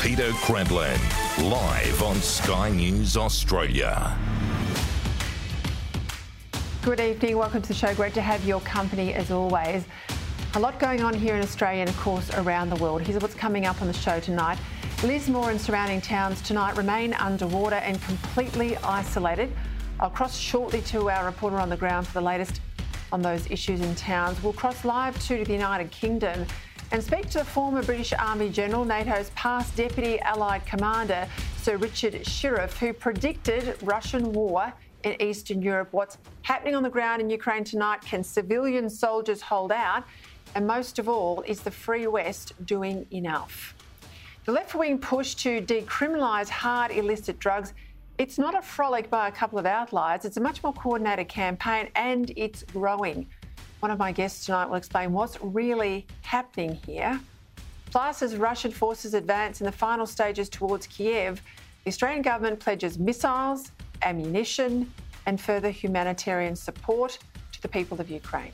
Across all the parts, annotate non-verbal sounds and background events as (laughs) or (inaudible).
Peta Credlin, live on Sky News Australia. Good evening. Welcome to the show. Great to have your company as always. A lot going on here in Australia and, of course, around the world. Here's what's coming up on the show tonight. Lismore and surrounding towns tonight remain underwater and completely isolated. I'll cross shortly to our reporter on the ground for the latest on those issues in towns. We'll cross live to the United Kingdom and speak to former British Army General, NATO's past Deputy Allied Commander, Sir Richard Shirreff, who predicted Russian war in Eastern Europe. What's happening on the ground in Ukraine tonight? Can civilian soldiers hold out? And most of all, is the Free West doing enough? The left wing push to decriminalise hard illicit drugs. It's not a frolic by a couple of outliers. It's a much more coordinated campaign and it's growing. One of my guests tonight will explain what's really happening here. Plus, as Russian forces advance in the final stages towards Kiev, the Australian government pledges missiles, ammunition, and further humanitarian support to the people of Ukraine.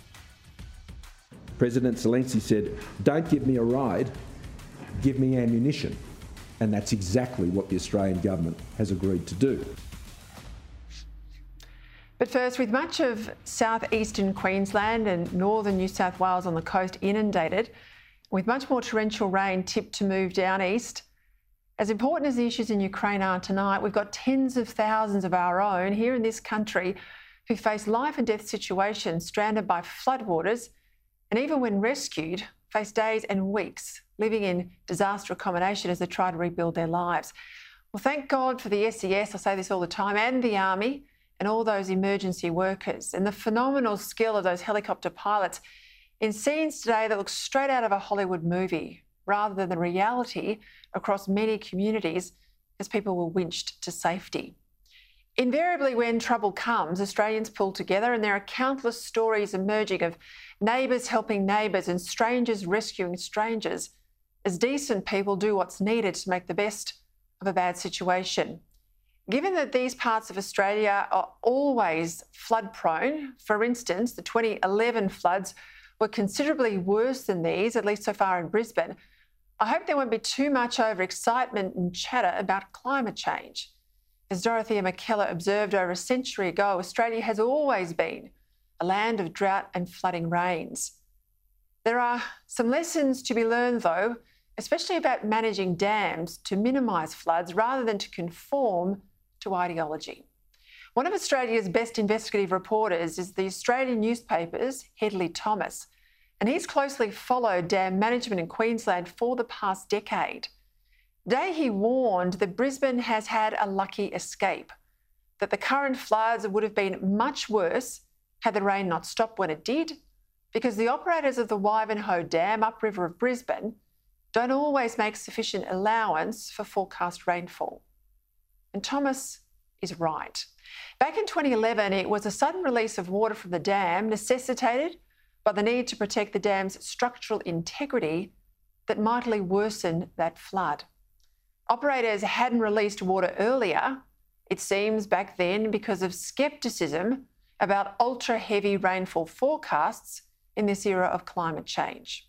President Zelensky said, Don't give me a ride, give me ammunition. And that's exactly what the Australian government has agreed to do. But first, with much of southeastern Queensland and northern New South Wales on the coast inundated, with much more torrential rain tipped to move down east, as important as the issues in Ukraine are tonight, we've got tens of thousands of our own here in this country who face life and death situations stranded by floodwaters, and even when rescued, face days and weeks living in disaster accommodation as they try to rebuild their lives. Well, thank God for the SES, I say this all the time, and the Army and all those emergency workers and the phenomenal skill of those helicopter pilots in scenes today that look straight out of a Hollywood movie rather than the reality across many communities as people were winched to safety. Invariably, when trouble comes, Australians pull together, and there are countless stories emerging of neighbours helping neighbours and strangers rescuing strangers as decent people do what's needed to make the best of a bad situation. Given that these parts of Australia are always flood prone, for instance, the 2011 floods were considerably worse than these, at least so far in Brisbane, I hope there won't be too much overexcitement and chatter about climate change. As Dorothea Mackellar observed over a century ago, Australia has always been a land of drought and flooding rains. There are some lessons to be learned, though, especially about managing dams to minimise floods rather than to conform to ideology. One of Australia's best investigative reporters is the Australian newspaper's Hedley Thomas, and he's closely followed dam management in Queensland for the past decade. Today, he warned that Brisbane has had a lucky escape, that the current floods would have been much worse had the rain not stopped when it did, because the operators of the Wivenhoe Dam upriver of Brisbane don't always make sufficient allowance for forecast rainfall. And Thomas is right. Back in 2011, it was a sudden release of water from the dam necessitated by the need to protect the dam's structural integrity that mightily worsened that flood. Operators hadn't released water earlier, it seems back then, because of scepticism about ultra heavy rainfall forecasts in this era of climate change.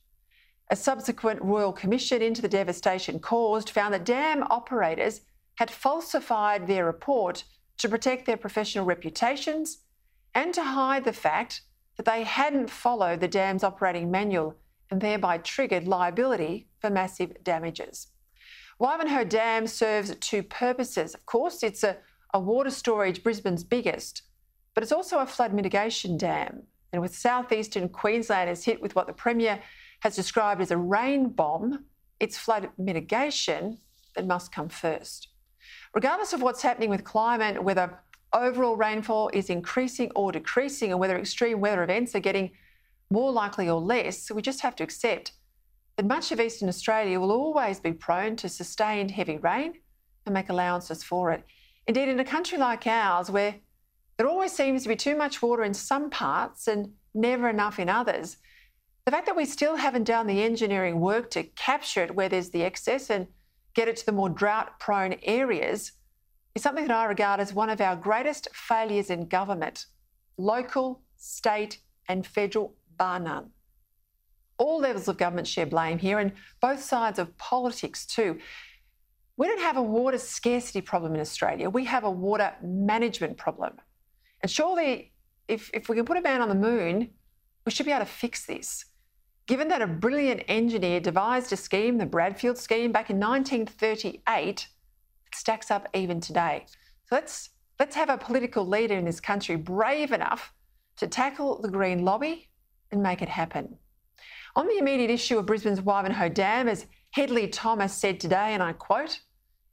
A subsequent Royal Commission into the devastation caused found that dam operators had falsified their report to protect their professional reputations and to hide the fact that they hadn't followed the dam's operating manual and thereby triggered liability for massive damages. Wivenhoe Dam serves two purposes. Of course, it's a, a water storage, Brisbane's biggest, but it's also a flood mitigation dam. And with southeastern Queensland is hit with what the Premier has described as a rain bomb, it's flood mitigation that must come first regardless of what's happening with climate, whether overall rainfall is increasing or decreasing, or whether extreme weather events are getting more likely or less, we just have to accept that much of eastern Australia will always be prone to sustained heavy rain and make allowances for it. Indeed, in a country like ours, where there always seems to be too much water in some parts and never enough in others, the fact that we still haven't done the engineering work to capture it where there's the excess and get it to the more drought prone areas is something that I regard as one of our greatest failures in government local, state, and federal, bar none. All levels of government share blame here, and both sides of politics too. We don't have a water scarcity problem in Australia. We have a water management problem. And surely, if, if we can put a man on the moon, we should be able to fix this. Given that a brilliant engineer devised a scheme, the Bradfield scheme, back in 1938, it stacks up even today. So let's, let's have a political leader in this country brave enough to tackle the Green lobby and make it happen. On the immediate issue of Brisbane's Wivenhoe Dam, as Hedley Thomas said today, and I quote,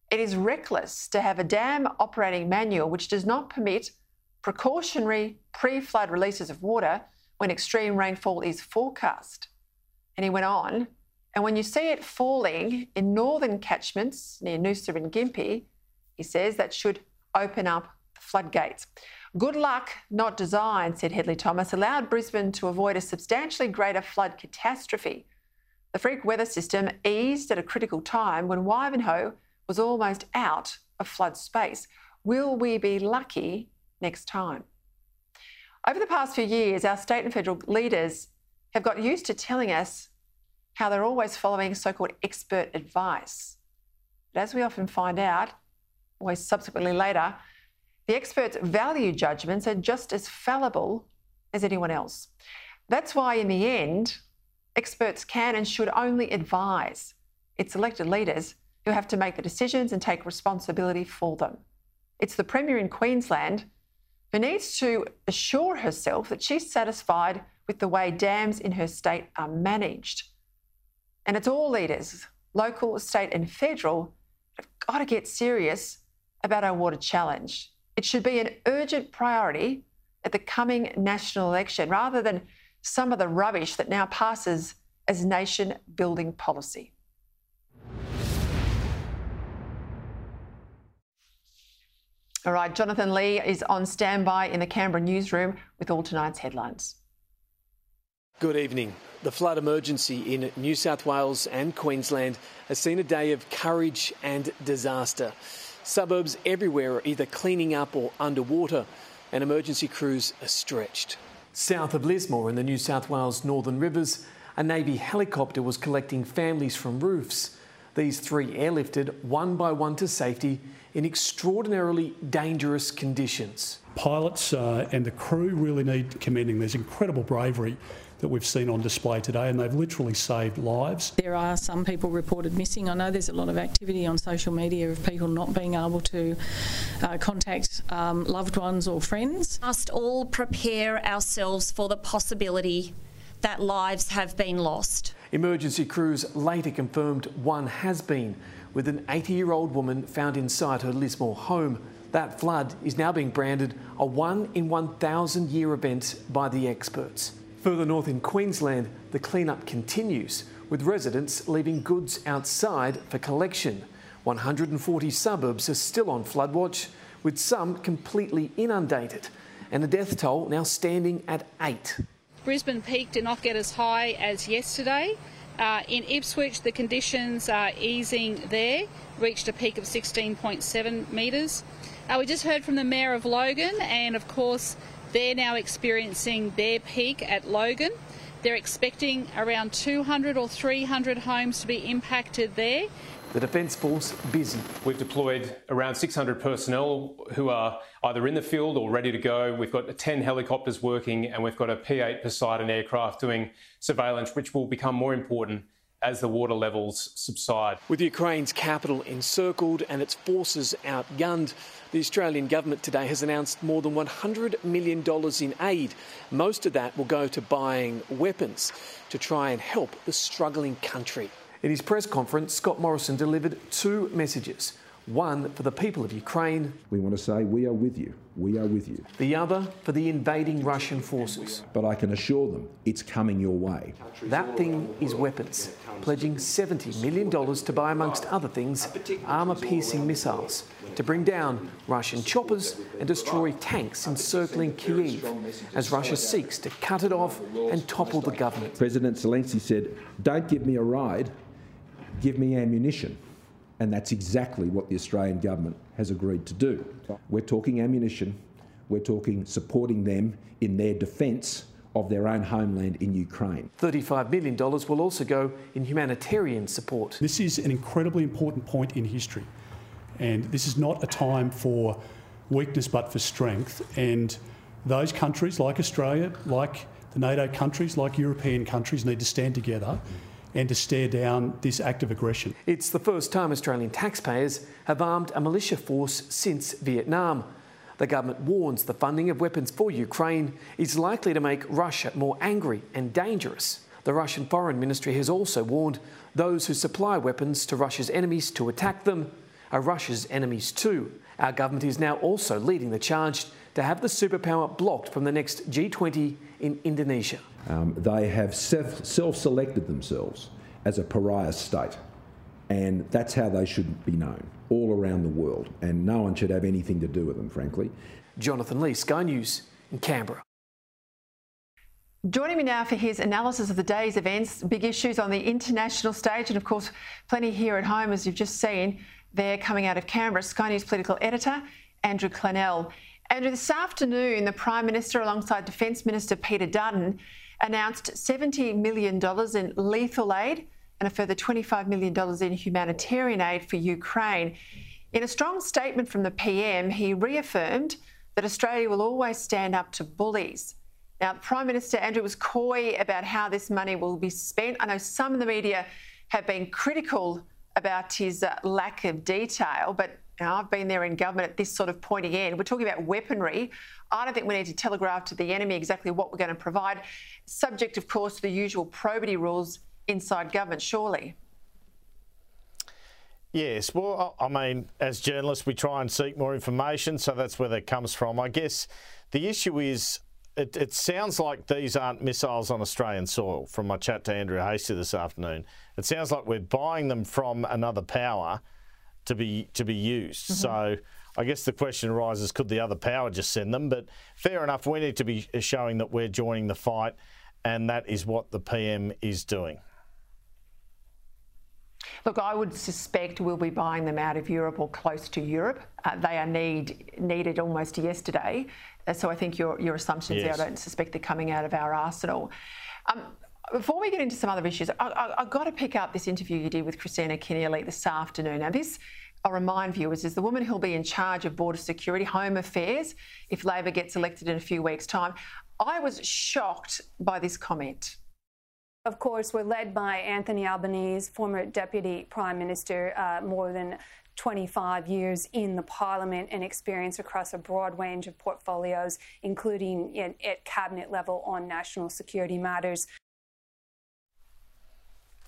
it is reckless to have a dam operating manual which does not permit precautionary pre flood releases of water when extreme rainfall is forecast. And he went on, and when you see it falling in northern catchments near Noosa and Gympie, he says that should open up the floodgates. Good luck, not design, said Hedley Thomas, allowed Brisbane to avoid a substantially greater flood catastrophe. The freak weather system eased at a critical time when Wivenhoe was almost out of flood space. Will we be lucky next time? Over the past few years, our state and federal leaders have got used to telling us how they're always following so called expert advice. But as we often find out, always subsequently later, the experts' value judgments are just as fallible as anyone else. That's why, in the end, experts can and should only advise. It's elected leaders who have to make the decisions and take responsibility for them. It's the Premier in Queensland who needs to assure herself that she's satisfied with the way dams in her state are managed. And it's all leaders, local, state, and federal, have got to get serious about our water challenge. It should be an urgent priority at the coming national election rather than some of the rubbish that now passes as nation building policy. All right, Jonathan Lee is on standby in the Canberra newsroom with all tonight's headlines. Good evening. The flood emergency in New South Wales and Queensland has seen a day of courage and disaster. Suburbs everywhere are either cleaning up or underwater, and emergency crews are stretched. South of Lismore in the New South Wales Northern Rivers, a Navy helicopter was collecting families from roofs. These three airlifted one by one to safety in extraordinarily dangerous conditions. Pilots uh, and the crew really need commending. There's incredible bravery that we've seen on display today, and they've literally saved lives. There are some people reported missing. I know there's a lot of activity on social media of people not being able to uh, contact um, loved ones or friends. We must all prepare ourselves for the possibility that lives have been lost. Emergency crews later confirmed one has been, with an 80 year old woman found inside her Lismore home. That flood is now being branded a one in 1,000 year event by the experts. Further north in Queensland, the cleanup continues, with residents leaving goods outside for collection. 140 suburbs are still on flood watch, with some completely inundated, and the death toll now standing at eight. Brisbane Peak did not get as high as yesterday. Uh, in Ipswich, the conditions are easing there, reached a peak of 16.7 metres. Uh, we just heard from the Mayor of Logan, and of course, they're now experiencing their peak at Logan. They're expecting around 200 or 300 homes to be impacted there. The Defence Force busy. We've deployed around 600 personnel who are either in the field or ready to go. We've got 10 helicopters working and we've got a P 8 Poseidon aircraft doing surveillance, which will become more important as the water levels subside. With Ukraine's capital encircled and its forces outgunned, the Australian government today has announced more than $100 million in aid. Most of that will go to buying weapons to try and help the struggling country. In his press conference, Scott Morrison delivered two messages. One for the people of Ukraine. We want to say we are with you. We are with you. The other for the invading Russian forces. But I can assure them it's coming your way. That thing is weapons, pledging $70 million to buy, amongst other things, armour piercing missiles to bring down Russian choppers and destroy tanks encircling Kyiv as Russia seeks to cut it off and topple the government. President Zelensky said, Don't give me a ride, give me ammunition. And that's exactly what the Australian government has agreed to do. We're talking ammunition, we're talking supporting them in their defence of their own homeland in Ukraine. $35 million will also go in humanitarian support. This is an incredibly important point in history. And this is not a time for weakness but for strength. And those countries, like Australia, like the NATO countries, like European countries, need to stand together and to stare down this act of aggression. It's the first time Australian taxpayers have armed a militia force since Vietnam. The government warns the funding of weapons for Ukraine is likely to make Russia more angry and dangerous. The Russian Foreign Ministry has also warned those who supply weapons to Russia's enemies to attack them are Russia's enemies too. Our government is now also leading the charge to have the superpower blocked from the next G20 in Indonesia. Um, they have self selected themselves as a pariah state, and that's how they should be known all around the world, and no one should have anything to do with them, frankly. Jonathan Lee, Sky News in Canberra. Joining me now for his analysis of the day's events, big issues on the international stage, and of course, plenty here at home, as you've just seen. They're coming out of Canberra. Sky News political editor, Andrew Clennell. Andrew, this afternoon, the Prime Minister, alongside Defence Minister Peter Dutton, announced $70 million in lethal aid and a further $25 million in humanitarian aid for Ukraine. In a strong statement from the PM, he reaffirmed that Australia will always stand up to bullies. Now, Prime Minister Andrew was coy about how this money will be spent. I know some in the media have been critical about his uh, lack of detail, but I've been there in government at this sort of point again. We're talking about weaponry. I don't think we need to telegraph to the enemy exactly what we're going to provide, subject, of course, to the usual probity rules inside government, surely. Yes, well, I mean, as journalists, we try and seek more information, so that's where that comes from. I guess the issue is it, it, sounds like these aren't missiles on Australian soil from my chat to Andrew Hastie this afternoon. It sounds like we're buying them from another power to be to be used. Mm-hmm. So I guess the question arises: Could the other power just send them? But fair enough. We need to be showing that we're joining the fight, and that is what the PM is doing. Look, I would suspect we'll be buying them out of Europe or close to Europe. Uh, they are need, needed almost yesterday. Uh, so I think your, your assumptions yes. there, I don't suspect they're coming out of our arsenal. Um, before we get into some other issues, I, have got to pick up this interview you did with Kristina Keneally this afternoon. Now, this, I'll remind viewers, is the woman who'll be in charge of border security, home affairs, if Labor gets elected in a few weeks' time. I was shocked by this comment. Of course, we're led by Anthony Albanese, former Deputy Prime Minister, uh, more than 25 years in the Parliament and experience across a broad range of portfolios, including in, at cabinet level on national security matters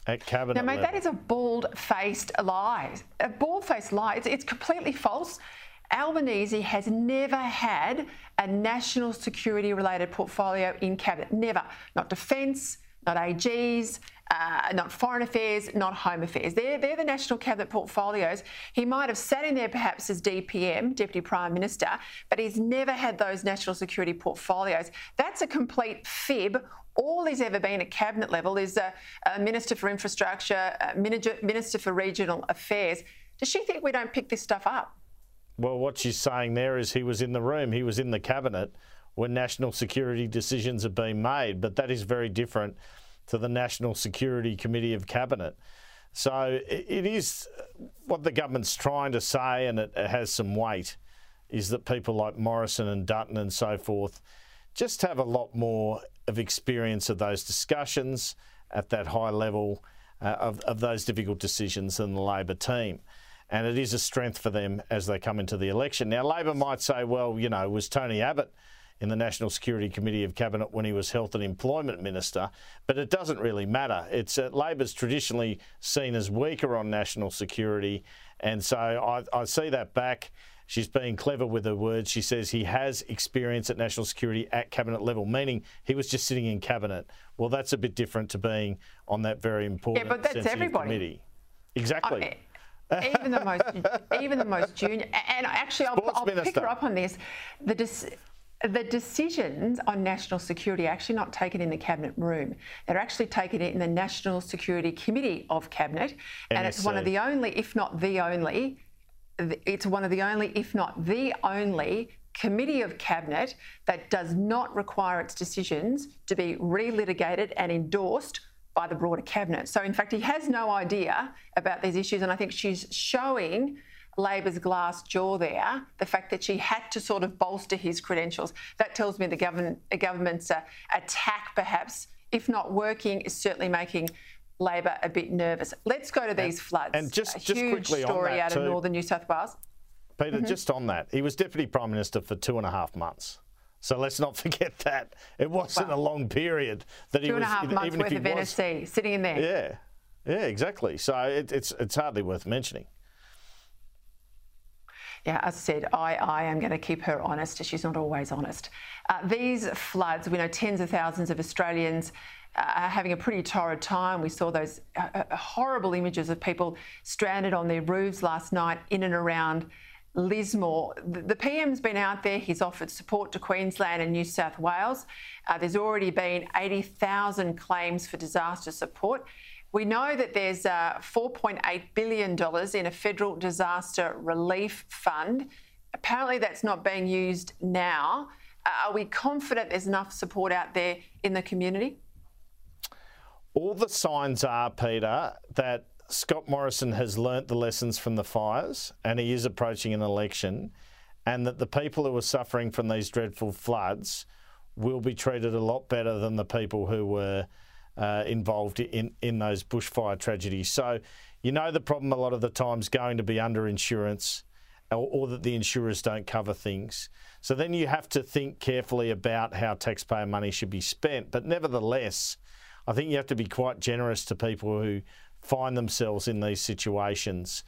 at cabinet now, mate, level. that is a bald-faced lie. A bald-faced lie. It's, it's completely false. Albanese has never had a national security related portfolio in cabinet. Never. Not defence, not AGs, uh, not foreign affairs, not home affairs. They're, they're the national cabinet portfolios. He might have sat in there perhaps as DPM, Deputy Prime Minister, but he's never had those national security portfolios. That's a complete fib all he's ever been at cabinet level is a, a Minister for Infrastructure, Minister for Regional Affairs. Does she think we don't pick this stuff up? Well, what she's saying there is he was in the room, he was in the cabinet when national security decisions are being made, but that is very different to the National Security Committee of Cabinet. So it is what the government's trying to say, and it, has some weight, is that people like Morrison and Dutton and so forth just have a lot more of experience of those discussions at that high level uh, of, of those difficult decisions than the Labor team. And it is a strength for them as they come into the election. Now, Labor might say, well, you know, was Tony Abbott in the National Security Committee of Cabinet when he was Health and Employment Minister, but it doesn't really matter. It's uh, Labor's traditionally seen as weaker on national security, and so I, I see that back. She's being clever with her words. She says he has experience at national security at cabinet level, meaning he was just sitting in cabinet. Well, that's a bit different to being on that very important yeah, but that's everybody. committee. Exactly. I even the most, even the most junior, and actually, I'll, I'll pick her up on this. The the decisions on national security are actually not taken in the cabinet room. They're actually taken in the National Security Committee of Cabinet, and it's one of the only, if not the only, it's one of the only, if not the only, committee of cabinet that does not require its decisions to be relitigated and endorsed by the broader cabinet. So, in fact, he has no idea about these issues, and I think she's showing. Labor's glass jaw there, the fact that she had to sort of bolster his credentials. That tells me the government, government's uh, attack, perhaps, if not working, is certainly making Labor a bit nervous. Let's go to these floods. And just, a just huge quickly story on that out too, of northern New South Wales. Peta, mm-hmm. just on that, he was Deputy Prime Minister for two and a half months. So let's not (laughs) forget that. It wasn't well, a long period that he was. Two and a half months even worth if of was, NSC sitting in there. Yeah, yeah, exactly. So it, it's, it's hardly worth mentioning. Yeah, as I said, I, I am going to keep her honest. She's not always honest. Uh, these floods, we know tens of thousands of Australians uh, are having a pretty torrid time. We saw those uh, uh horrible images of people stranded on their roofs last night in and around Lismore. The, PM's been out there. He's offered support to Queensland and New South Wales. Uh, there's already been 80,000 claims for disaster support. We know that there's uh, $4.8 billion in a federal disaster relief fund. Apparently, that's not being used now. Uh, are we confident there's enough support out there in the community? All the signs are, Peta, that Scott Morrison has learnt the lessons from the fires and he is approaching an election, and that the people who are suffering from these dreadful floods will be treated a lot better than the people who were uh, involved in, in those bushfire tragedies. So, you know, the problem a lot of the time is going to be under insurance or, or, that the insurers don't cover things. So then you have to think carefully about how taxpayer money should be spent. But nevertheless, I think you have to be quite generous to people who find themselves in these situations.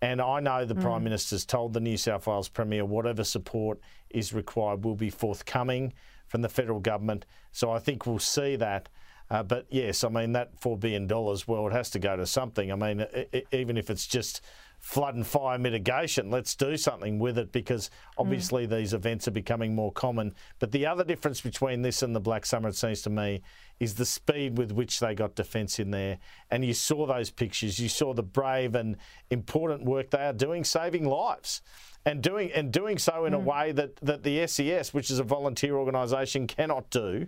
And I know the mm. Prime Minister's told the New South Wales Premier whatever support is required will be forthcoming from the federal government. So I think we'll see that. Uh, but yes, I mean, that $4 billion, well, it has to go to something. I mean, it, even if it's just flood and fire mitigation, let's do something with it because obviously mm. these events are becoming more common. But the other difference between this and the Black Summer, it seems to me, is the speed with which they got defence in there. And you saw those pictures, you saw the brave and important work they are doing, saving lives. And doing and doing so in mm. a way that, that the SES, which is a volunteer organisation, cannot do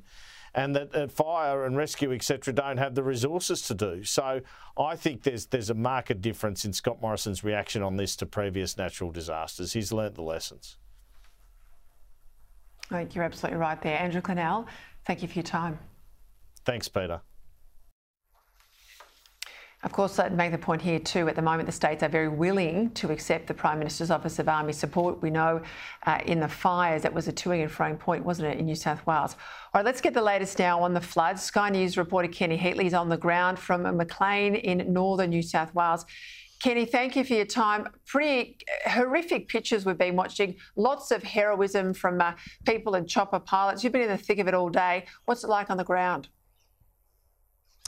and that, that fire and rescue, etc., don't have the resources to do. So I think there's there's a marked difference in Scott Morrison's reaction on this to previous natural disasters. He's learnt the lessons. I think you're absolutely right there. Andrew Clennell, thank you for your time. Thanks, Peta. Of course, I'd make the point here too. At the moment, the states are very willing to accept the Prime Minister's Office of Army support. We know uh, in the fires that was a toing and froing point, wasn't it, in New South Wales? All right, let's get the latest now on the floods. Sky News reporter Kenny Heatley is on the ground from Maclean in northern New South Wales. Kenny, thank you for your time. Pretty horrific pictures we've been watching. Lots of heroism from uh, people and chopper pilots. You've been in the thick of it all day. What's it like on the ground?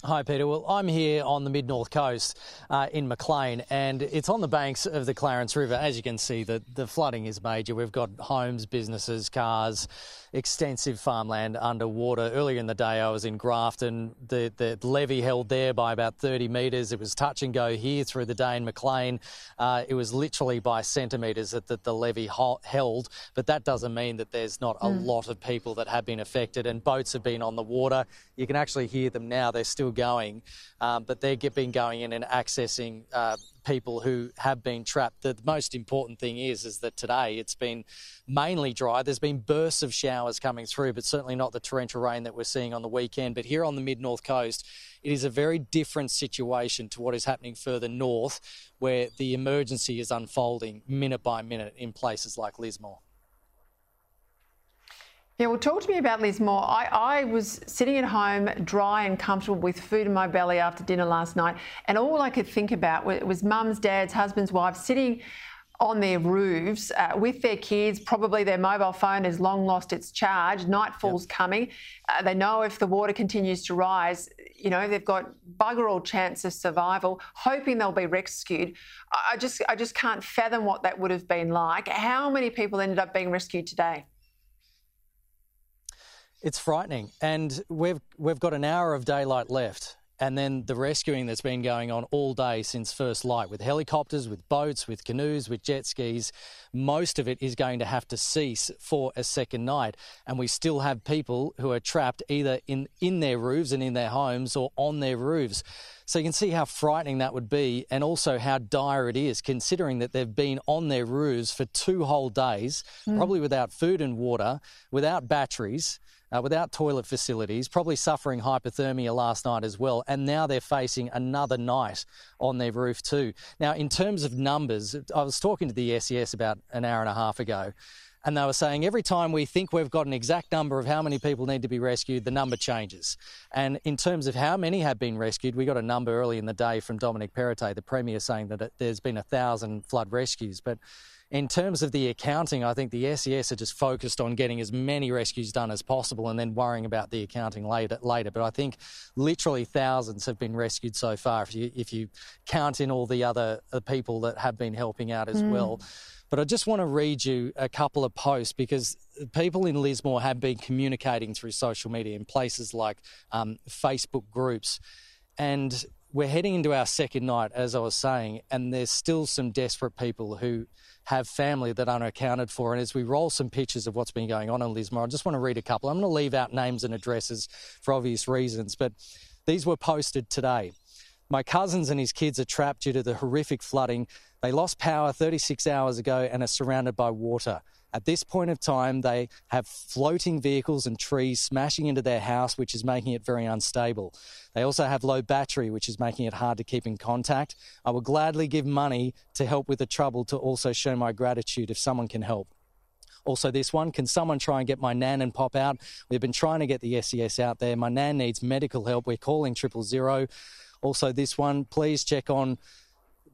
Hi, Peta. Well, I'm here on the mid north coast uh, in Maclean, and it's on the banks of the Clarence River. As you can see, the, the flooding is major. We've got homes, businesses, cars, extensive farmland underwater. Earlier in the day, I was in Grafton. The, the levee held there by about 30 metres. It was touch and go here through the day in Maclean. Uh, it was literally by centimetres that, that the levee held, but that doesn't mean that there's not a mm. lot of people that have been affected, and boats have been on the water. You can actually hear them now. They're still going, um, but they've been going in and accessing uh, people who have been trapped. The most important thing is is that today it's been mainly dry. There's been bursts of showers coming through, but certainly not the torrential rain that we're seeing on the weekend. But here on the mid north coast, it is a very different situation to what is happening further north, where the emergency is unfolding minute by minute in places like Lismore. Yeah, well, talk to me about Lismore. I, I was sitting at home, dry and comfortable with food in my belly after dinner last night, and all I could think about was, was mums, dads, husbands, wives sitting on their roofs uh, with their kids. Probably their mobile phone has long lost its charge. Nightfall's yep. coming. Uh, they know if the water continues to rise, you know they've got bugger all chance of survival. Hoping they'll be rescued. I just, I just can't fathom what that would have been like. How many people ended up being rescued today? It's frightening, and we've we've got an hour of daylight left, and then the rescuing that's been going on all day since first light with helicopters, with boats, with canoes, with jet skis. Most of it is going to have to cease for a second night. And we still have people who are trapped either in, in their roofs and in their homes or on their roofs. So you can see how frightening that would be and also how dire it is, considering that they've been on their roofs for two whole days, mm. probably without food and water, without batteries uh, without toilet facilities, probably suffering hypothermia last night as well, and now they're facing another night on their roof too. Now, in terms of numbers, I was talking to the SES about an hour and a half ago. And they were saying every time we think we've got an exact number of how many people need to be rescued, the number changes. And in terms of how many have been rescued, we got a number early in the day from Dominic Perrottet, the Premier, saying that there's been a thousand flood rescues. But in terms of the accounting, I think the SES are just focused on getting as many rescues done as possible and then worrying about the accounting later. later. But I think literally thousands have been rescued so far if you, if you count in all the other uh, people that have been helping out as mm. well. But I just want to read you a couple of posts because people in Lismore have been communicating through social media in places like um, Facebook groups. And we're heading into our second night, as I was saying, and there's still some desperate people who have family that aren't accounted for. And as we roll some pictures of what's been going on in Lismore, I just want to read a couple. I'm going to leave out names and addresses for obvious reasons, but these were posted today. My cousins and his kids are trapped due to the horrific flooding. They lost power 36 hours ago and are surrounded by water. At this point of time, they have floating vehicles and trees smashing into their house, which is making it very unstable. They also have low battery, which is making it hard to keep in contact. I will gladly give money to help with the trouble to also show my gratitude if someone can help. Also, this one, can someone try and get my nan and pop out? We've been trying to get the SES out there. My nan needs medical help. We're calling triple zero. Also, this one, please check on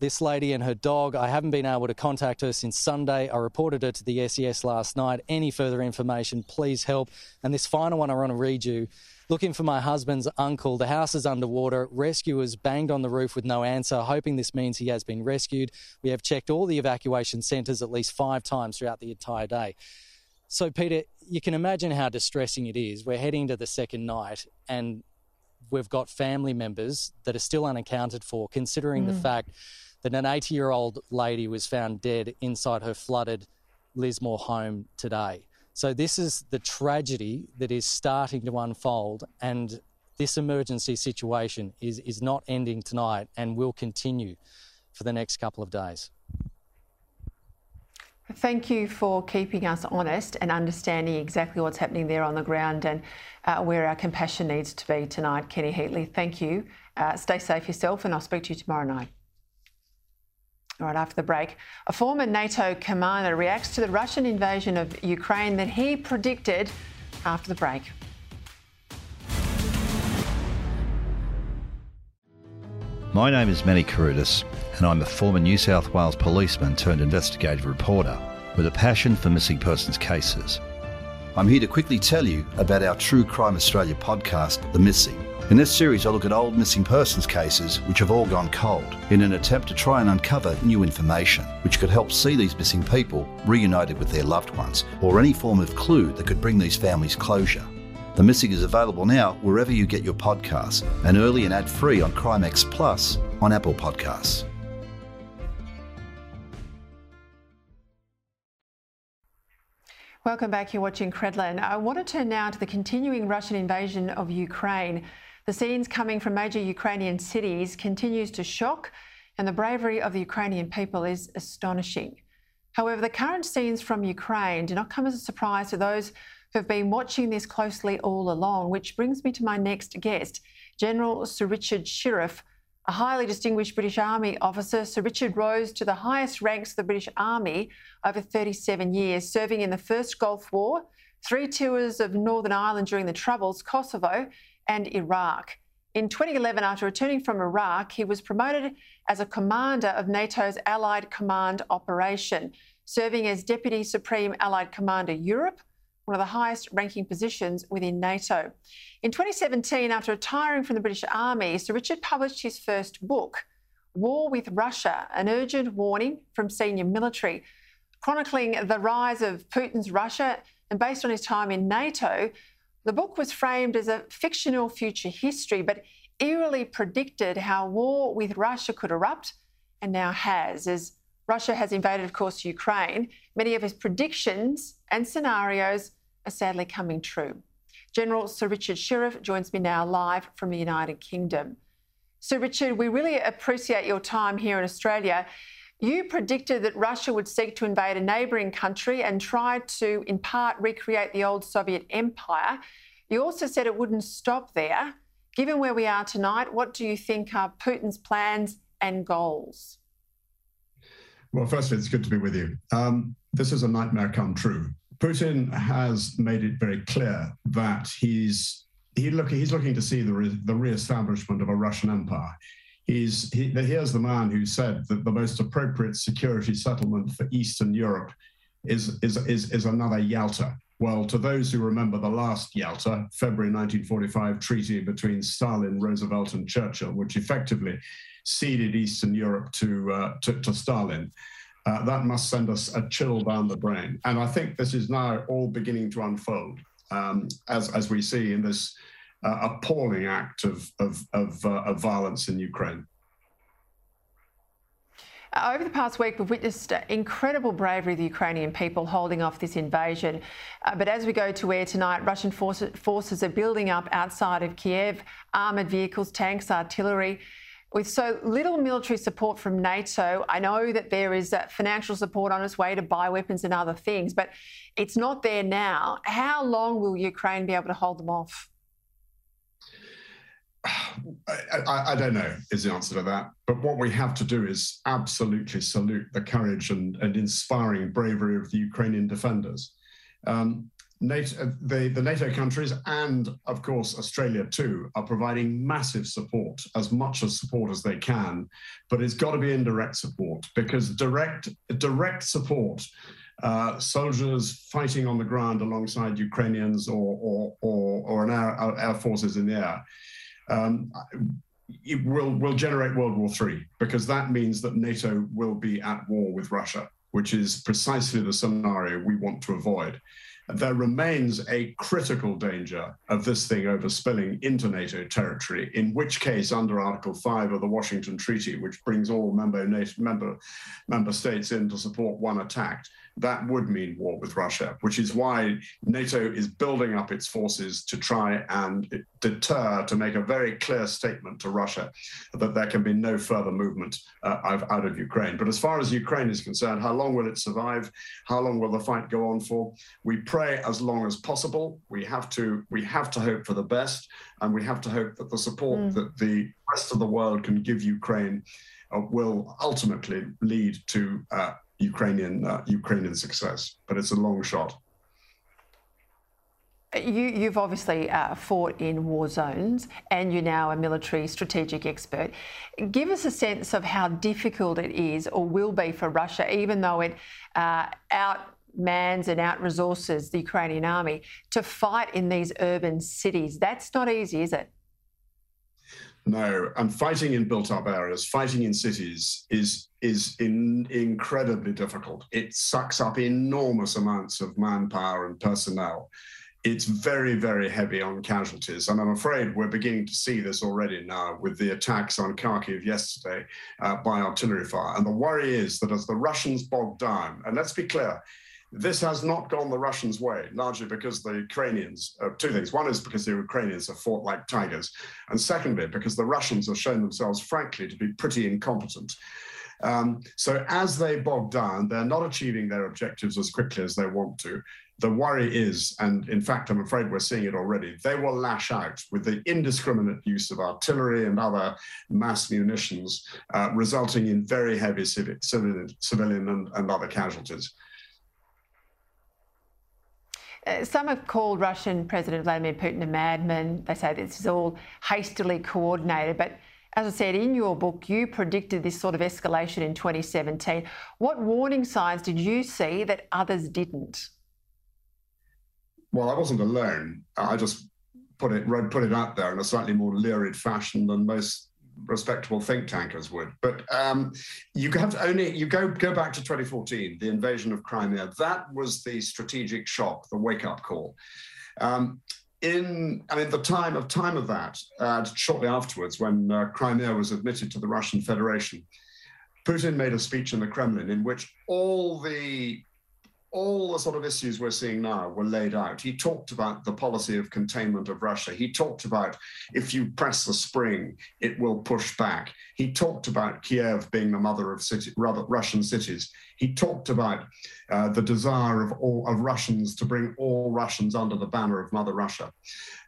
this lady and her dog. I haven't been able to contact her since Sunday. I reported her to the SES last night. Any further information, please help. And this final one I want to read you. Looking for my husband's uncle. The house is underwater. Rescuers banged on the roof with no answer, hoping this means he has been rescued. We have checked all the evacuation centres at least five times throughout the entire day. So, Peta, you can imagine how distressing it is. We're heading to the second night, and we've got family members that are still unaccounted for, considering mm. the fact that an 80 year old lady was found dead inside her flooded Lismore home today. So, this is the tragedy that is starting to unfold, and this emergency situation is, is not ending tonight and will continue for the next couple of days. Thank you for keeping us honest and understanding exactly what's happening there on the ground and uh, where our compassion needs to be tonight, Kenny Heatley. Thank you. Uh, stay safe yourself, and I'll speak to you tomorrow night. Right after the break, a former NATO commander reacts to the Russian invasion of Ukraine that he predicted after the break. My name is Manny Carudis, and I'm a former New South Wales policeman turned investigative reporter with a passion for missing persons cases. I'm here to quickly tell you about our True Crime Australia podcast, The Missing in this series, I look at old missing persons cases which have all gone cold in an attempt to try and uncover new information which could help see these missing people reunited with their loved ones or any form of clue that could bring these families closure. The Missing is available now wherever you get your podcasts and early and ad free on Crimex Plus on Apple Podcasts. Welcome back. You're watching Credlin. I want to turn now to the continuing Russian invasion of Ukraine. The scenes coming from major Ukrainian cities continues to shock, and the bravery of the Ukrainian people is astonishing. However, the current scenes from Ukraine do not come as a surprise to those who have been watching this closely all along, which brings me to my next guest, General Sir Richard Shirreff, a highly distinguished British Army officer. Sir Richard rose to the highest ranks of the British Army over 37 years, serving in the First Gulf War, three tours of Northern Ireland during the Troubles, Kosovo, and Iraq. In 2011, after returning from Iraq, he was promoted as a commander of NATO's Allied Command Operation, serving as Deputy Supreme Allied Commander Europe, one of the highest ranking positions within NATO. In 2017, after retiring from the British Army, Sir Richard published his first book, War with Russia An Urgent Warning from Senior Military, chronicling the rise of Putin's Russia and based on his time in NATO, the book was framed as a fictional future history, but eerily predicted how war with Russia could erupt and now has, as Russia has invaded, of course, Ukraine. Many of his predictions and scenarios are sadly coming true. General Sir Richard Shirreff joins me now live from the United Kingdom. Sir Richard, we really appreciate your time here in Australia. You predicted that Russia would seek to invade a neighbouring country and try to, in part, recreate the old Soviet empire. You also said it wouldn't stop there. Given where we are tonight, what do you think are Putin's plans and goals? Well, firstly, it's good to be with you. Um, this is a nightmare come true. Putin has made it very clear that he's he look, he's looking to see the, re, the re-establishment of a Russian empire. He's, he, here's the man who said that the most appropriate security settlement for Eastern Europe is, is, is, is another Yalta. Well, to those who remember the last Yalta, February 1945 treaty between Stalin, Roosevelt, and Churchill, which effectively ceded Eastern Europe to, uh, to, to, Stalin, uh, that must send us a chill down the brain. And I think this is now all beginning to unfold um, as, as we see in this uh, appalling act of, of, of, uh, of violence in Ukraine. Uh, over the past week, we've witnessed uh, incredible bravery of the Ukrainian people holding off this invasion. Uh, but as we go to air tonight, Russian forces, forces are building up outside of Kiev armoured vehicles, tanks, artillery. With so little military support from NATO, I know that there is uh, financial support on its way to buy weapons and other things, but it's not there now. How long will Ukraine be able to hold them off? (sighs) I, I, don't know is the answer to that. But what we have to do is absolutely salute the courage and, and inspiring bravery of the Ukrainian defenders. Um, NATO, the, the NATO countries and, of course, Australia too, are providing massive support, as much as support as they can. But it's got to be indirect support because direct, direct support, uh, soldiers fighting on the ground alongside Ukrainians or, or, or, or an air, air forces in the air, um, it will, will generate World War III because that means that NATO will be at war with Russia, which is precisely the scenario we want to avoid. There remains a critical danger of this thing overspilling into NATO territory, in which case, under Article 5 of the Washington Treaty, which brings all member, NATO, member, member states in to support one attack, that would mean war with Russia, which is why NATO is building up its forces to try and deter, to make a very clear statement to Russia that there can be no further movement uh, out of Ukraine. But as far as Ukraine is concerned, how long will it survive? How long will the fight go on for? We pray as long as possible. We have to we have to hope for the best, and we have to hope that the support mm. that the rest of the world can give Ukraine uh, will ultimately lead to uh, Ukrainian uh, Ukrainian success, but it's a long shot. You, have obviously uh, fought in war zones and you're now a military strategic expert. Give us a sense of how difficult it is or will be for Russia, even though it uh, outmans and outresources the Ukrainian army, to fight in these urban cities. That's not easy, is it? No, and fighting in built-up areas, fighting in cities is is in, incredibly difficult. It sucks up enormous amounts of manpower and personnel. It's very, very heavy on casualties, and I'm afraid we're beginning to see this already now with the attacks on Kharkiv yesterday uh, by artillery fire. And the worry is that as the Russians bog down, and let's be clear, this has not gone the Russians' way, largely because the Ukrainians, uh, two things. One is because the Ukrainians have fought like tigers. And secondly, because the Russians have shown themselves, frankly, to be pretty incompetent. Um, so as they bog down, they're not achieving their objectives as quickly as they want to. The worry is, and in fact, I'm afraid we're seeing it already, they will lash out with the indiscriminate use of artillery and other mass munitions, uh, resulting in very heavy civilian, civilian and, and other casualties. Uh, some have called Russian President Vladimir Putin a madman. They say this is all hastily coordinated. But as I said, in your book, you predicted this sort of escalation in 2017. What warning signs did you see that others didn't? Well, I wasn't alone. I just put it put it out there in a slightly more lurid fashion than most respectable think tankers would. But um, you have to only you go go back to 2014, the invasion of Crimea. That was the strategic shock, the wake up call. Um, in I mean the time of time of that, uh, shortly afterwards, when uh, Crimea was admitted to the Russian Federation, Putin made a speech in the Kremlin in which all the all the sort of issues we're seeing now were laid out. He talked about the policy of containment of Russia. He talked about if you press the spring, it will push back. He talked about Kiev being the mother of city, Russian cities. He talked about uh, the desire of all of Russians to bring all Russians under the banner of Mother Russia.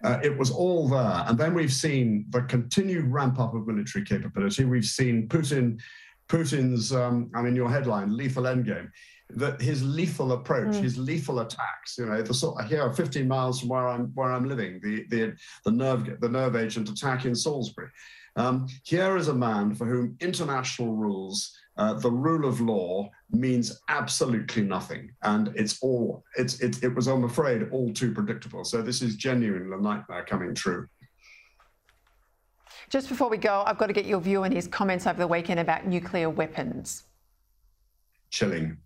Uh, it was all there, and then we've seen the continued ramp up of military capability. We've seen Putin. Putin's, um, I mean, your headline, lethal endgame that his lethal approach, mm. his lethal attacks, you know, the sort here 15 miles from where I'm where I'm living, the the the nerve the nerve agent attack in Salisbury. Um, here is a man for whom international rules, uh, the rule of law, means absolutely nothing, and it's all it's it, it was I'm afraid all too predictable. So this is genuinely a nightmare coming true. Just before we go, I've got to get your view on his comments over the weekend about nuclear weapons. Chilling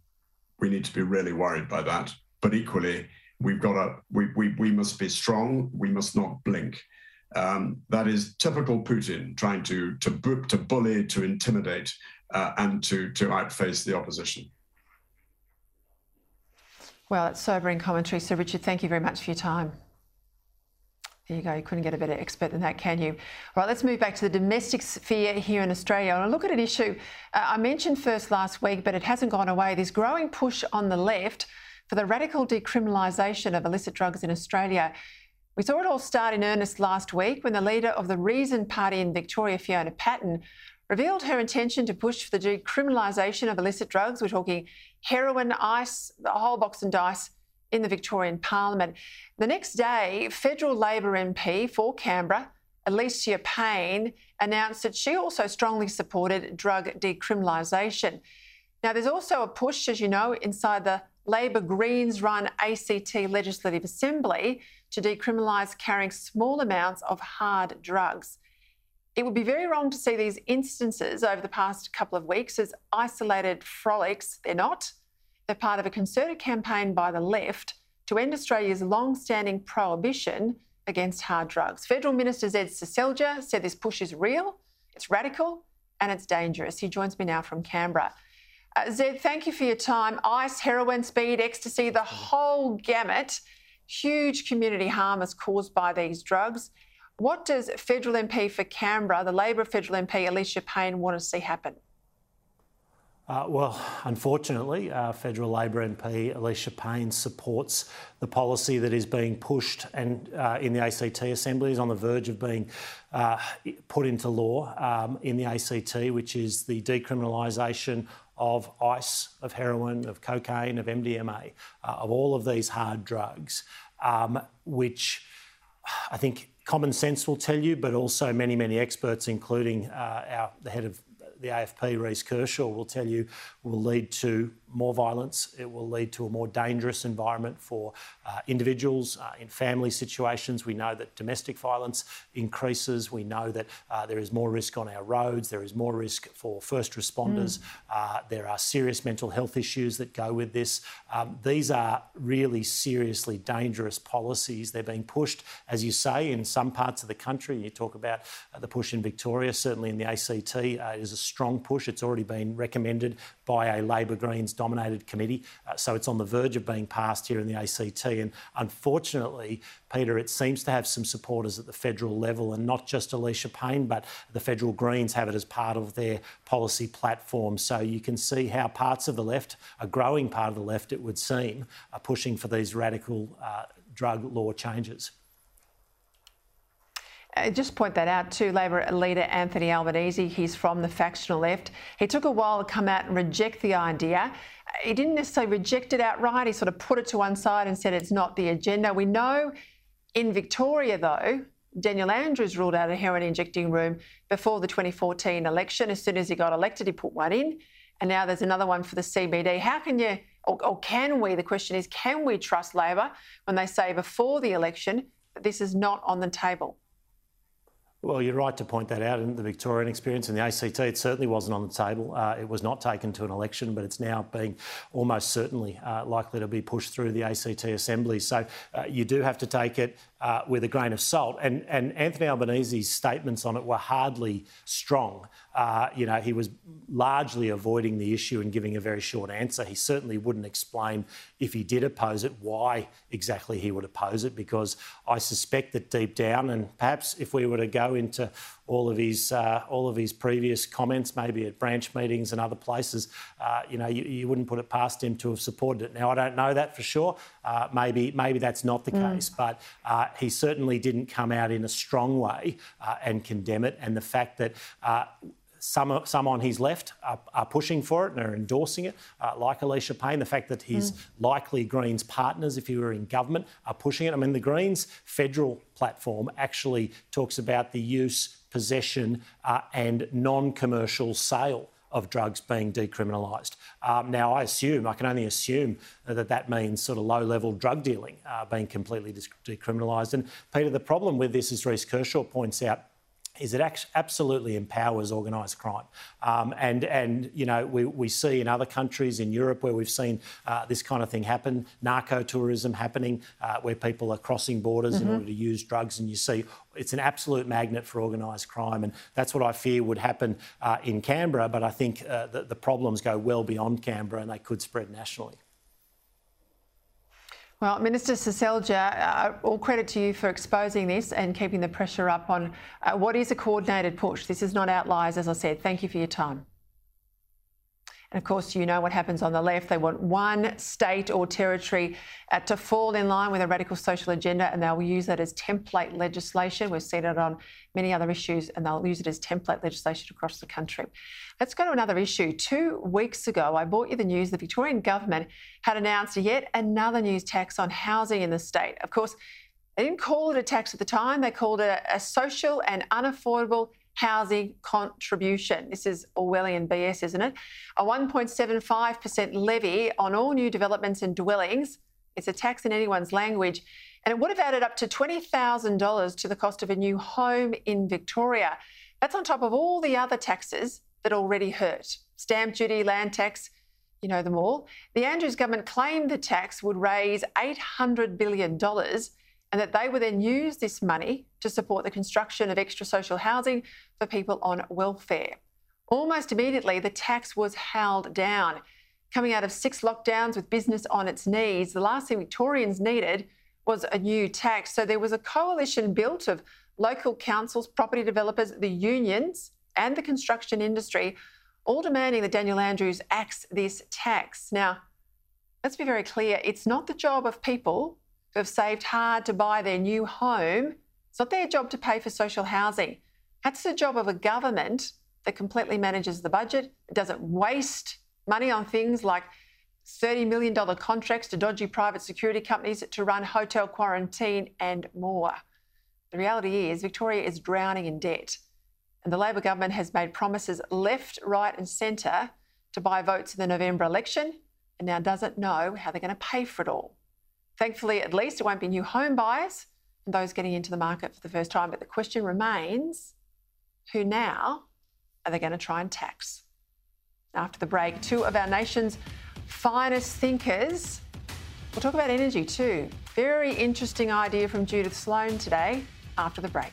we need to be really worried by that. But equally, we've got to we we, we must be strong. We must not blink. Um, that is typical Putin trying to to to bully, to intimidate, uh, and to to outface the opposition. Well, it's sobering commentary. So, Richard, thank you very much for your time. There you go. You couldn't get a better expert than that, can you? All right, let's move back to the domestic sphere here in Australia. And look at an issue uh, I mentioned first last week, but it hasn't gone away. This growing push on the left for the radical decriminalisation of illicit drugs in Australia. We saw it all start in earnest last week when the leader of the Reason Party in Victoria, Fiona Patten, revealed her intention to push for the decriminalisation of illicit drugs. We're talking heroin, ice, the whole box and dice in the Victorian Parliament. The next day, federal Labor MP for Canberra, Alicia Payne, announced that she also strongly supported drug decriminalisation. Now, there's also a push, as you know, inside the Labor Greens run ACT Legislative Assembly to decriminalise carrying small amounts of hard drugs. It would be very wrong to see these instances over the past couple of weeks as isolated frolics. They're not. They're part of a concerted campaign by the left to end Australia's long standing prohibition against hard drugs. Federal Minister Zed Seselja said this push is real, it's radical, and it's dangerous. He joins me now from Canberra. Uh, Zed, thank you for your time. Ice, heroin, speed, ecstasy, the whole gamut. Huge community harm is caused by these drugs. What does Federal MP for Canberra, the Labor Federal MP Alicia Payne, want to see happen? Uh, well, unfortunately, uh, Federal Labor MP Alicia Payne supports the policy that is being pushed and uh, in the ACT Assembly is on the verge of being uh, put into law um, in the ACT, which is the decriminalisation of ice, of heroin, of cocaine, of MDMA, uh, of all of these hard drugs, um, which I think common sense will tell you, but also many, many experts, including uh, our, the head of the AFP, Reece Kershaw, will tell you will lead to more violence. It will lead to a more dangerous environment for uh, individuals uh, in family situations. We know that domestic violence increases. We know that uh, there is more risk on our roads. There is more risk for first responders. Mm. there are serious mental health issues that go with this. Um, these are really seriously dangerous policies. They're being pushed, as you say, in some parts of the country. You talk about uh, the push in Victoria, certainly in the ACT. Uh, it is a strong push. It's already been recommended by a Labor Greens dominated committee. Uh, so it's on the verge of being passed here in the ACT. And unfortunately, Peta, it seems to have some supporters at the federal level, and not just Alicia Payne, but the federal Greens have it as part of their policy platform. So you can see how parts of the left, a growing part of the left, it would seem, are pushing for these radical uh, drug law changes. Uh, just point that out to Labor leader Anthony Albanese. He's from the factional left. He took a while to come out and reject the idea. He didn't necessarily reject it outright. He sort of put it to one side and said it's not the agenda. We know in Victoria, though, Daniel Andrews ruled out a heroin injecting room before the 2014 election. As soon as he got elected, he put one in. And now there's another one for the CBD. How can you, or, or can we, the question is, can we trust Labor when they say before the election that this is not on the table? Well, you're right to point that out. In the Victorian experience in the ACT, it certainly wasn't on the table. Uh, it was not taken to an election, but it's now being almost certainly uh, likely to be pushed through the ACT Assembly. So uh, you do have to take it uh, with a grain of salt. And, and Anthony Albanese's statements on it were hardly strong. Uh, you know, he was largely avoiding the issue and giving a very short answer. He certainly wouldn't explain if he did oppose it why exactly he would oppose it, because I suspect that deep down, and perhaps if we were to go into all of his uh, all of his previous comments, maybe at branch meetings and other places, uh, you know, you, you, wouldn't put it past him to have supported it. Now, I don't know that for sure. Uh, maybe maybe that's not the mm. case, but uh, he certainly didn't come out in a strong way uh, and condemn it. And the fact that uh, some, some on his left are, are, pushing for it and are endorsing it, uh, like Alicia Payne. The fact that his mm. likely Greens partners, if he were in government, are pushing it. I mean, the Greens federal platform actually talks about the use, possession, uh, and non commercial sale of drugs being decriminalised. Um, now, I assume, I can only assume that that means sort of low level drug dealing uh, being completely decriminalised. And Peta, the problem with this, as Reece Kershaw points out, is it absolutely empowers organised crime. Um, and, and, you know, we, we see in other countries in Europe where we've seen uh, this kind of thing happen, narco tourism happening, uh, where people are crossing borders mm-hmm. in order to use drugs, and you see it's an absolute magnet for organised crime. And that's what I fear would happen uh, in Canberra, but I think uh, the, the problems go well beyond Canberra and they could spread nationally. Well, Minister Seselja, uh, all credit to you for exposing this and keeping the pressure up on uh, what is a coordinated push. This is not outliers, as I said. Thank you for your time. And of course, you know what happens on the left. They want one state or territory uh, to fall in line with a radical social agenda, and they'll use that as template legislation. We've seen it on many other issues, and they'll use it as template legislation across the country. Let's go to another issue. Two weeks ago, I brought you the news the Victorian government had announced yet another news tax on housing in the state. Of course, they didn't call it a tax at the time, they called it a social and unaffordable housing contribution. This is Orwellian BS, isn't it? A 1.75% levy on all new developments and dwellings. It's a tax in anyone's language. And it would have added up to $20,000 to the cost of a new home in Victoria. That's on top of all the other taxes that already hurt stamp duty, land tax, you know them all. The Andrews government claimed the tax would raise $800 billion and that they would then use this money to support the construction of extra social housing for people on welfare. Almost immediately, the tax was held down. Coming out of six lockdowns with business on its knees, the last thing Victorians needed was a new tax. So there was a coalition built of local councils, property developers, the unions, and the construction industry, all demanding that Daniel Andrews axe this tax. Now, let's be very clear it's not the job of people who have saved hard to buy their new home. It's not their job to pay for social housing. That's the job of a government that completely manages the budget. Doesn't waste money on things like $30 million contracts to dodgy private security companies to run hotel quarantine and more. The reality is, Victoria is drowning in debt. And the Labor government has made promises left, right, and centre to buy votes in the November election and now doesn't know how they're going to pay for it all. Thankfully, at least it won't be new home buyers and those getting into the market for the first time. But the question remains who now are they going to try and tax? After the break, two of our nation's finest thinkers. We'll talk about energy too. Very interesting idea from Judith Sloan today after the break.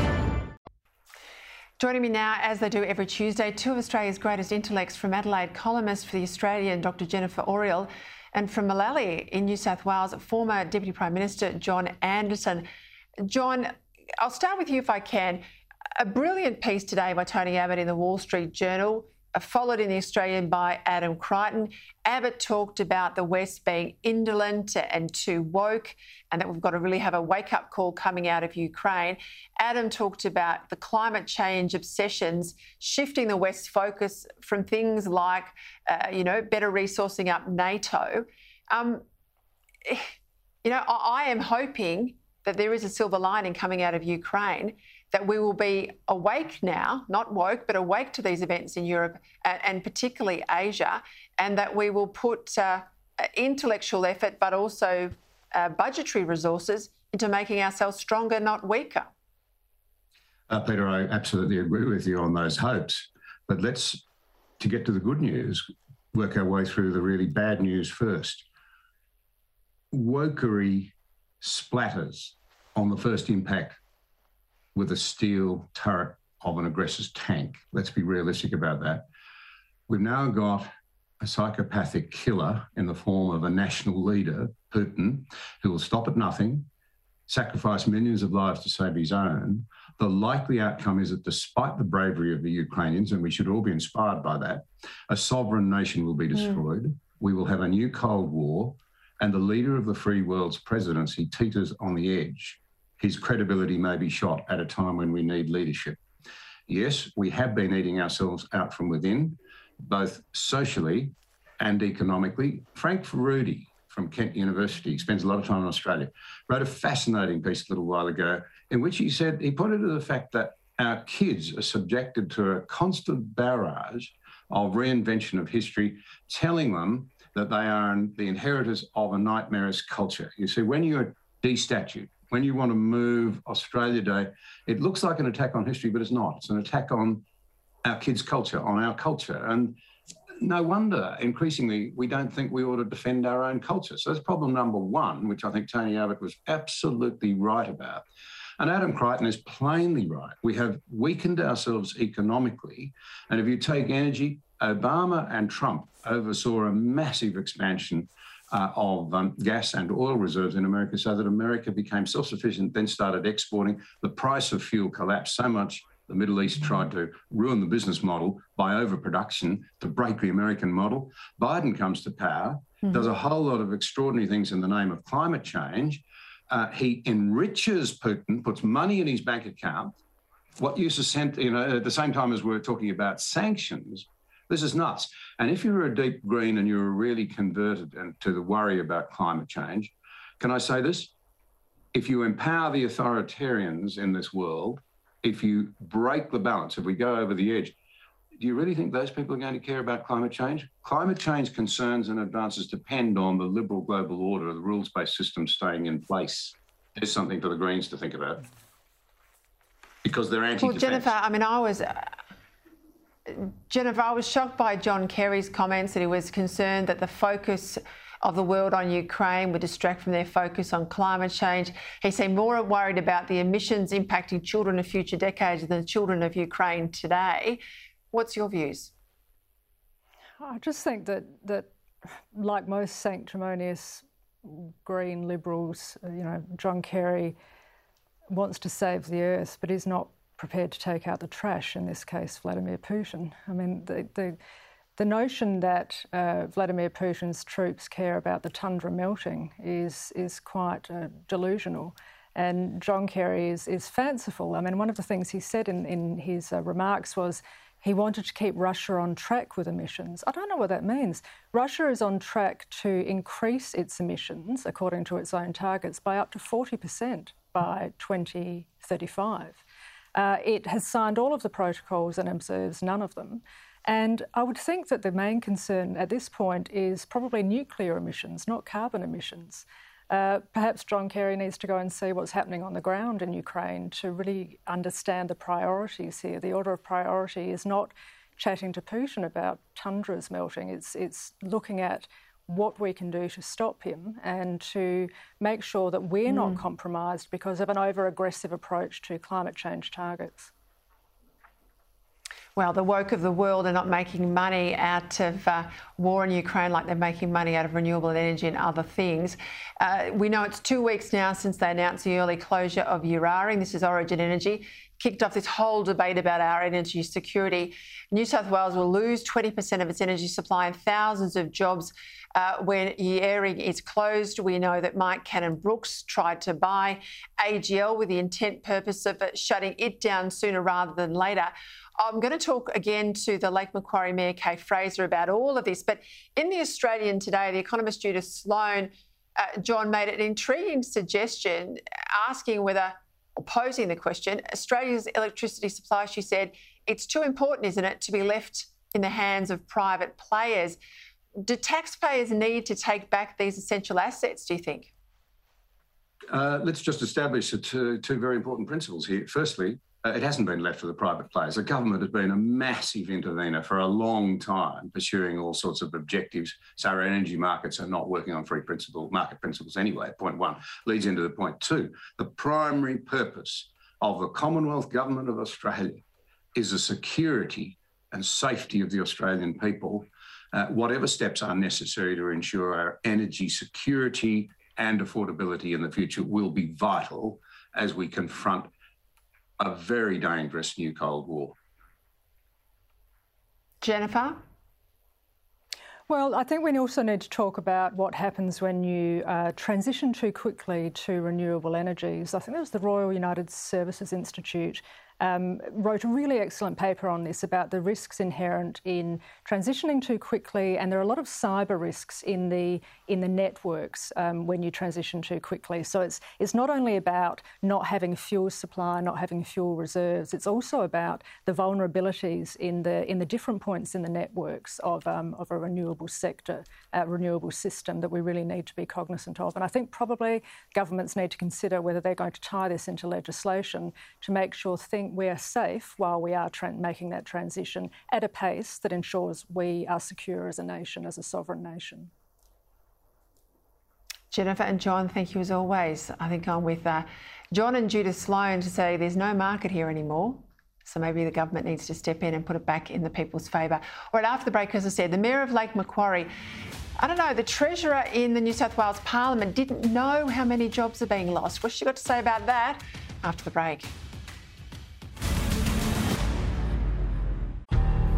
Joining me now, as they do every Tuesday, two of Australia's greatest intellects from Adelaide, columnist for The Australian, Dr Jennifer Oriel, and from Mullaley in New South Wales, former Deputy Prime Minister John Anderson. John, I'll start with you if I can. A brilliant piece today by Tony Abbott in the Wall Street Journal followed in the Australian by Adam Creighton. Abbott talked about the West being indolent and too woke, and that we've got to really have a wake up call coming out of Ukraine. Adam talked about the climate change obsessions shifting the West's focus from things like, uh, you know, better resourcing up NATO. Um, (sighs) you know, I, I am hoping that there is a silver lining coming out of Ukraine that we will be awake now, not woke, but awake to these events in Europe and, and particularly Asia, and that we will put uh, intellectual effort but also uh, budgetary resources into making ourselves stronger, not weaker. Uh, Peta, I absolutely agree with you on those hopes. But let's, to get to the good news, work our way through the really bad news first. Wokery splatters on the first impact with a steel turret of an aggressor's tank. Let's be realistic about that. We've now got a psychopathic killer in the form of a national leader, Putin, who will stop at nothing, sacrifice millions of lives to save his own. The likely outcome is that despite the bravery of the Ukrainians, and we should all be inspired by that, a sovereign nation will be destroyed. Mm. We will have a new Cold War, and the leader of the free world's presidency teeters on the edge his credibility may be shot at a time when we need leadership. Yes, we have been eating ourselves out from within, both socially and economically. Frank Furedi from Kent University, spends a lot of time in Australia, wrote a fascinating piece a little while ago in which he said he pointed to the fact that our kids are subjected to a constant barrage of reinvention of history, telling them that they are the inheritors of a nightmarish culture. You see, when you're destatute, when you want to move Australia Day, it looks like an attack on history, but it's not. It's an attack on our kids' culture, on our culture. And no wonder increasingly we don't think we ought to defend our own culture. So that's problem number one, which I think Tony Abbott was absolutely right about. And Adam Creighton is plainly right. We have weakened ourselves economically. And if you take energy, Obama and Trump oversaw a massive expansion uh, of um, gas and oil reserves in America so that America became self sufficient, then started exporting. The price of fuel collapsed so much. The Middle East tried to ruin the business model by overproduction to break the American model. Biden comes to power, mm-hmm. does a whole lot of extraordinary things in the name of climate change. Uh, he enriches Putin, puts money in his bank account. What use is sent, you know, at the same time as we're talking about sanctions, this is nuts. And if you're a deep green and you're really converted and to the worry about climate change, can I say this? If you empower the authoritarians in this world, if you break the balance, if we go over the edge, do you really think those people are going to care about climate change? Climate change concerns and advances depend on the liberal global order, the rules based system staying in place. There's something for the Greens to think about because they're anti Well, Jennifer, I mean, I was. Jennifer, I was shocked by John Kerry's comments that he was concerned that the focus of the world on Ukraine would distract from their focus on climate change. He seemed more worried about the emissions impacting children of future decades than the children of Ukraine today. What's your views? I just think that that like most sanctimonious green liberals, you know, John Kerry wants to save the earth, but he's not prepared to take out the trash, in this case, Vladimir Putin. I mean, the, the, the notion that uh, Vladimir Putin's troops care about the tundra melting is, is quite uh, delusional. And John Kerry is, is fanciful. I mean, one of the things he said in, in his uh, remarks was he wanted to keep Russia on track with emissions. I don't know what that means. Russia is on track to increase its emissions, according to its own targets, by up to 40% by 2035. Uh, it has signed all of the protocols and observes none of them. And I would think that the main concern at this point is probably nuclear emissions, not carbon emissions. Uh, perhaps John Kerry needs to go and see what's happening on the ground in Ukraine to really understand the priorities here. The order of priority is not chatting to Putin about tundras melting, it's, it's looking at what we can do to stop him and to make sure that we're mm. not compromised because of an over aggressive approach to climate change targets. Well, the woke of the world are not making money out of uh, war in Ukraine like they're making money out of renewable energy and other things. Uh, we know it's two weeks now since they announced the early closure of Eraring. This is Origin Energy kicked off this whole debate about our energy security. New South Wales will lose 20% of its energy supply and thousands of jobs uh, when Eraring is closed. We know that Mike Cannon-Brookes tried to buy AGL with the intent purpose of shutting it down sooner rather than later. I'm going to talk again to the Lake Macquarie Mayor Kay Fraser about all of this. But in the Australian today, the economist Judith Sloan uh, John made an intriguing suggestion asking whether, or posing the question, Australia's electricity supply, she said, it's too important, isn't it, to be left in the hands of private players. Do taxpayers need to take back these essential assets, do you think? Uh, let's just establish two, two very important principles here. Firstly, uh, it hasn't been left to the private players. The government has been a massive intervener for a long time, pursuing all sorts of objectives. So our energy markets are not working on free principle market principles anyway. Point one leads into the point two. The primary purpose of the Commonwealth Government of Australia is the security and safety of the Australian people. Uh, whatever steps are necessary to ensure our energy security and affordability in the future will be vital as we confront a very dangerous new Cold War. Jennifer? Well, I think we also need to talk about what happens when you uh, transition too quickly to renewable energies. I think it was the Royal United Services Institute um, wrote a really excellent paper on this about the risks inherent in transitioning too quickly, and there are a lot of cyber risks in the in the networks um, when you transition too quickly. So it's it's not only about not having fuel supply, not having fuel reserves. It's also about the vulnerabilities in the in the different points in the networks of um, of a renewable sector, a renewable system that we really need to be cognizant of. And I think probably governments need to consider whether they're going to tie this into legislation to make sure things we are safe while we are tra- making that transition at a pace that ensures we are secure as a nation, as a sovereign nation. Jennifer and John, thank you as always. I think I'm with uh, John and Judith Sloan to say there's no market here anymore. So maybe the government needs to step in and put it back in the people's favour. All right, after the break, as I said, the Mayor of Lake Macquarie, I don't know, the Treasurer in the New South Wales Parliament didn't know how many jobs are being lost. What's she got to say about that after the break?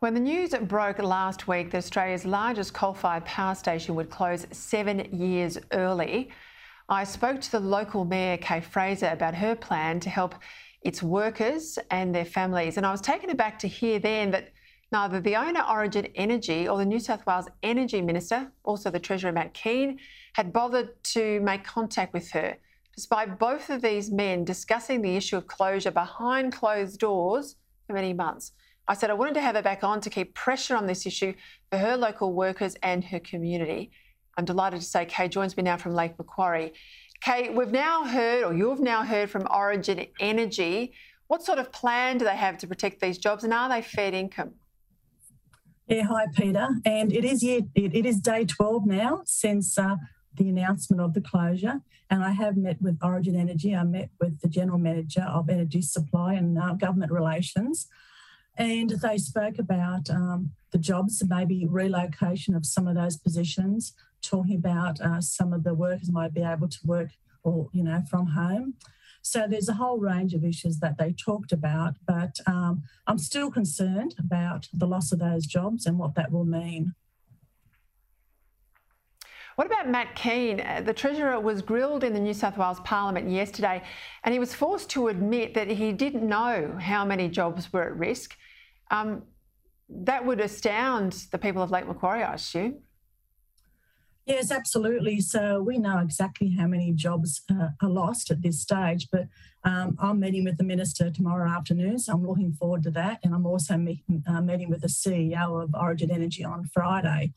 When the news broke last week that Australia's largest coal fired power station would close seven years early, I spoke to the local mayor, Kay Fraser, about her plan to help its workers and their families. And I was taken aback to hear then that neither the owner, Origin Energy, or the New South Wales Energy Minister, also the Treasurer, Matt Kean, had bothered to make contact with her, despite both of these men discussing the issue of closure behind closed doors for many months. I said I wanted to have her back on to keep pressure on this issue for her local workers and her community. I'm delighted to say Kay joins me now from Lake Macquarie. Kay, we've now heard, or you've now heard from Origin Energy. What sort of plan do they have to protect these jobs, and are they fair income? Yeah, hi Peta. And it is yeah, it, it is day 12 now since uh, the announcement of the closure. And I have met with Origin Energy. I met with the General Manager of Energy Supply and uh, Government Relations. And they spoke about um, the jobs, maybe relocation of some of those positions, talking about uh, some of the workers might be able to work or, you know, from home. So there's a whole range of issues that they talked about, but um, I'm still concerned about the loss of those jobs and what that will mean. What about Matt Kean? Uh, the Treasurer was grilled in the New South Wales Parliament yesterday and he was forced to admit that he didn't know how many jobs were at risk. Um, that would astound the people of Lake Macquarie, I assume. Yes, absolutely. So we know exactly how many jobs uh, are lost at this stage, but um, I'm meeting with the minister tomorrow afternoon, so I'm looking forward to that. And I'm also meet, uh, meeting with the CEO of Origin Energy on Friday.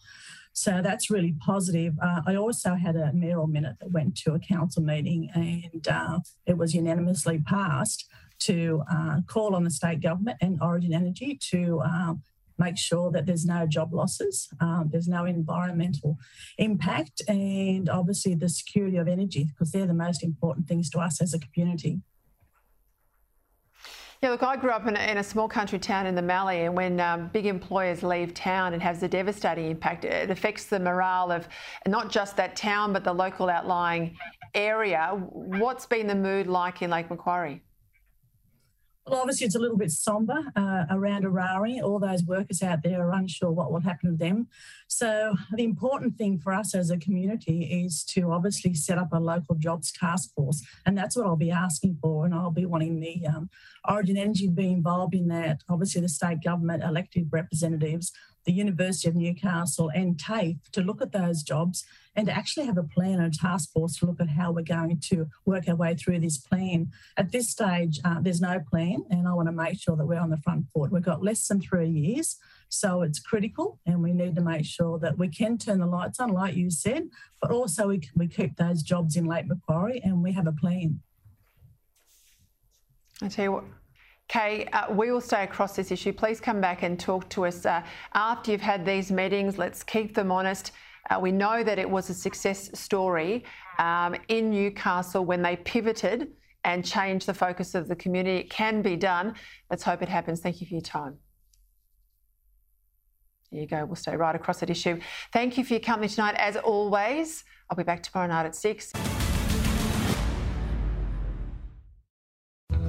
So that's really positive. Uh, I also had a mayoral minute that went to a council meeting and uh, it was unanimously passed to uh, call on the state government and Origin Energy to um, make sure that there's no job losses, um, there's no environmental impact, and obviously the security of energy, because they're the most important things to us as a community. Yeah, look, I grew up in a, in a small country town in the Mallee, and when um, big employers leave town, it has a devastating impact. It affects the morale of not just that town, but the local outlying area. What's been the mood like in Lake Macquarie? Well, obviously, it's a little bit sombre uh, around Eraring. All those workers out there are unsure what will happen to them. So, the important thing for us as a community is to obviously set up a local jobs task force. And that's what I'll be asking for. And I'll be wanting the um, Origin Energy to be involved in that. Obviously, the state government elected representatives, the University of Newcastle, and TAFE to look at those jobs and to actually have a plan and a task force to look at how we're going to work our way through this plan. At this stage, uh, there's no plan, and I want to make sure that we're on the front foot. We've got less than three years, so it's critical, and we need to make sure that we can turn the lights on, like you said, but also we, we keep those jobs in Lake Macquarie and we have a plan. I tell you what. Kay, uh, we will stay across this issue. Please come back and talk to us uh, after you've had these meetings. Let's keep them honest. Uh, we know that it was a success story um, in Newcastle when they pivoted and changed the focus of the community. It can be done. Let's hope it happens. Thank you for your time. There you go. We'll stay right across that issue. Thank you for your company tonight. As always, I'll be back tomorrow night at 6.